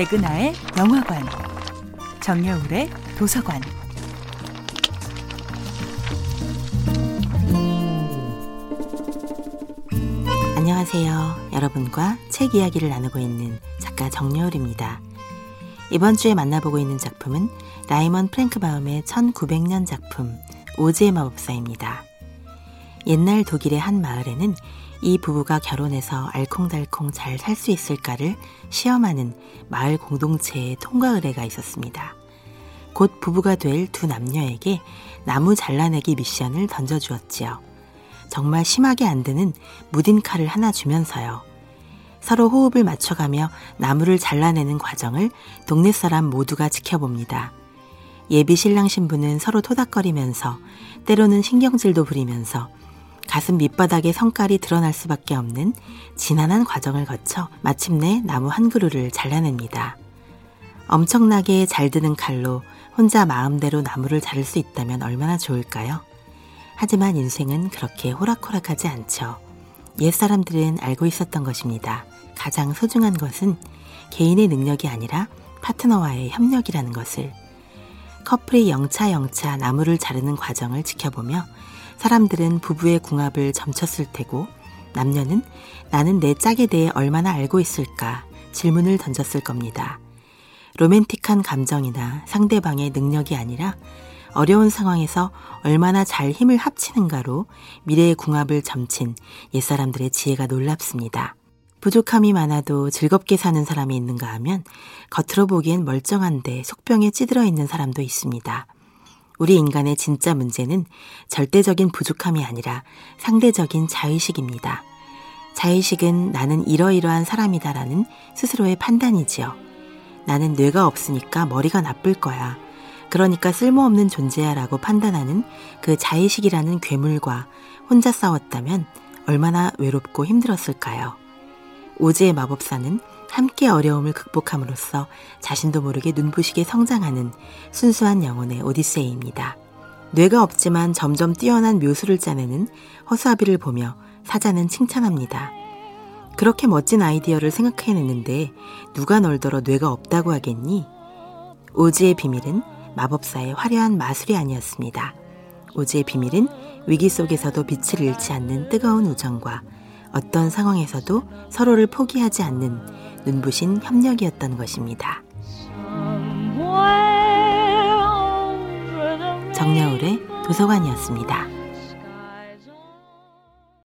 백은하의 영화관, 정여울의 도서관. 안녕하세요. 여러분과 책 이야기를 나누고 있는 작가 정여울입니다. 이번 주에 만나보고 있는 작품은 라이먼 프랭크바움의 1900년 작품 오즈의 마법사입니다. 옛날 독일의 한 마을에는 이 부부가 결혼해서 알콩달콩 잘 살 수 있을까를 시험하는 마을 공동체의 통과 의뢰가 있었습니다. 곧 부부가 될 두 남녀에게 나무 잘라내기 미션을 던져주었지요. 정말 심하게 안 드는 무딘 칼을 하나 주면서요. 서로 호흡을 맞춰가며 나무를 잘라내는 과정을 동네 사람 모두가 지켜봅니다. 예비 신랑 신부는 서로 토닥거리면서 때로는 신경질도 부리면서 가슴 밑바닥에 성깔이 드러날 수밖에 없는 지난한 과정을 거쳐 마침내 나무 한 그루를 잘라냅니다. 엄청나게 잘 드는 칼로 혼자 마음대로 나무를 자를 수 있다면 얼마나 좋을까요? 하지만 인생은 그렇게 호락호락하지 않죠. 옛 사람들은 알고 있었던 것입니다. 가장 소중한 것은 개인의 능력이 아니라 파트너와의 협력이라는 것을. 커플이 영차영차 나무를 자르는 과정을 지켜보며 사람들은 부부의 궁합을 점쳤을 테고 남녀는 나는 내 짝에 대해 얼마나 알고 있을까 질문을 던졌을 겁니다. 로맨틱한 감정이나 상대방의 능력이 아니라 어려운 상황에서 얼마나 잘 힘을 합치는가로 미래의 궁합을 점친 옛사람들의 지혜가 놀랍습니다. 부족함이 많아도 즐겁게 사는 사람이 있는가 하면 겉으로 보기엔 멀쩡한데 속병에 찌들어 있는 사람도 있습니다. 우리 인간의 진짜 문제는 절대적인 부족함이 아니라 상대적인 자의식입니다. 자의식은 나는 이러이러한 사람이다라는 스스로의 판단이지요. 나는 뇌가 없으니까 머리가 나쁠 거야. 그러니까 쓸모없는 존재야 라고 판단하는 그 자의식이라는 괴물과 혼자 싸웠다면 얼마나 외롭고 힘들었을까요? 오즈의 마법사는 함께 어려움을 극복함으로써 자신도 모르게 눈부시게 성장하는 순수한 영혼의 오디세이입니다. 뇌가 없지만 점점 뛰어난 묘수를 짜내는 허수아비를 보며 사자는 칭찬합니다. 그렇게 멋진 아이디어를 생각해냈는데 누가 널더러 뇌가 없다고 하겠니? 오즈의 비밀은 마법사의 화려한 마술이 아니었습니다. 오즈의 비밀은 위기 속에서도 빛을 잃지 않는 뜨거운 우정과 어떤 상황에서도 서로를 포기하지 않는 눈부신 협력이었던 것입니다. 정여울의 도서관이었습니다.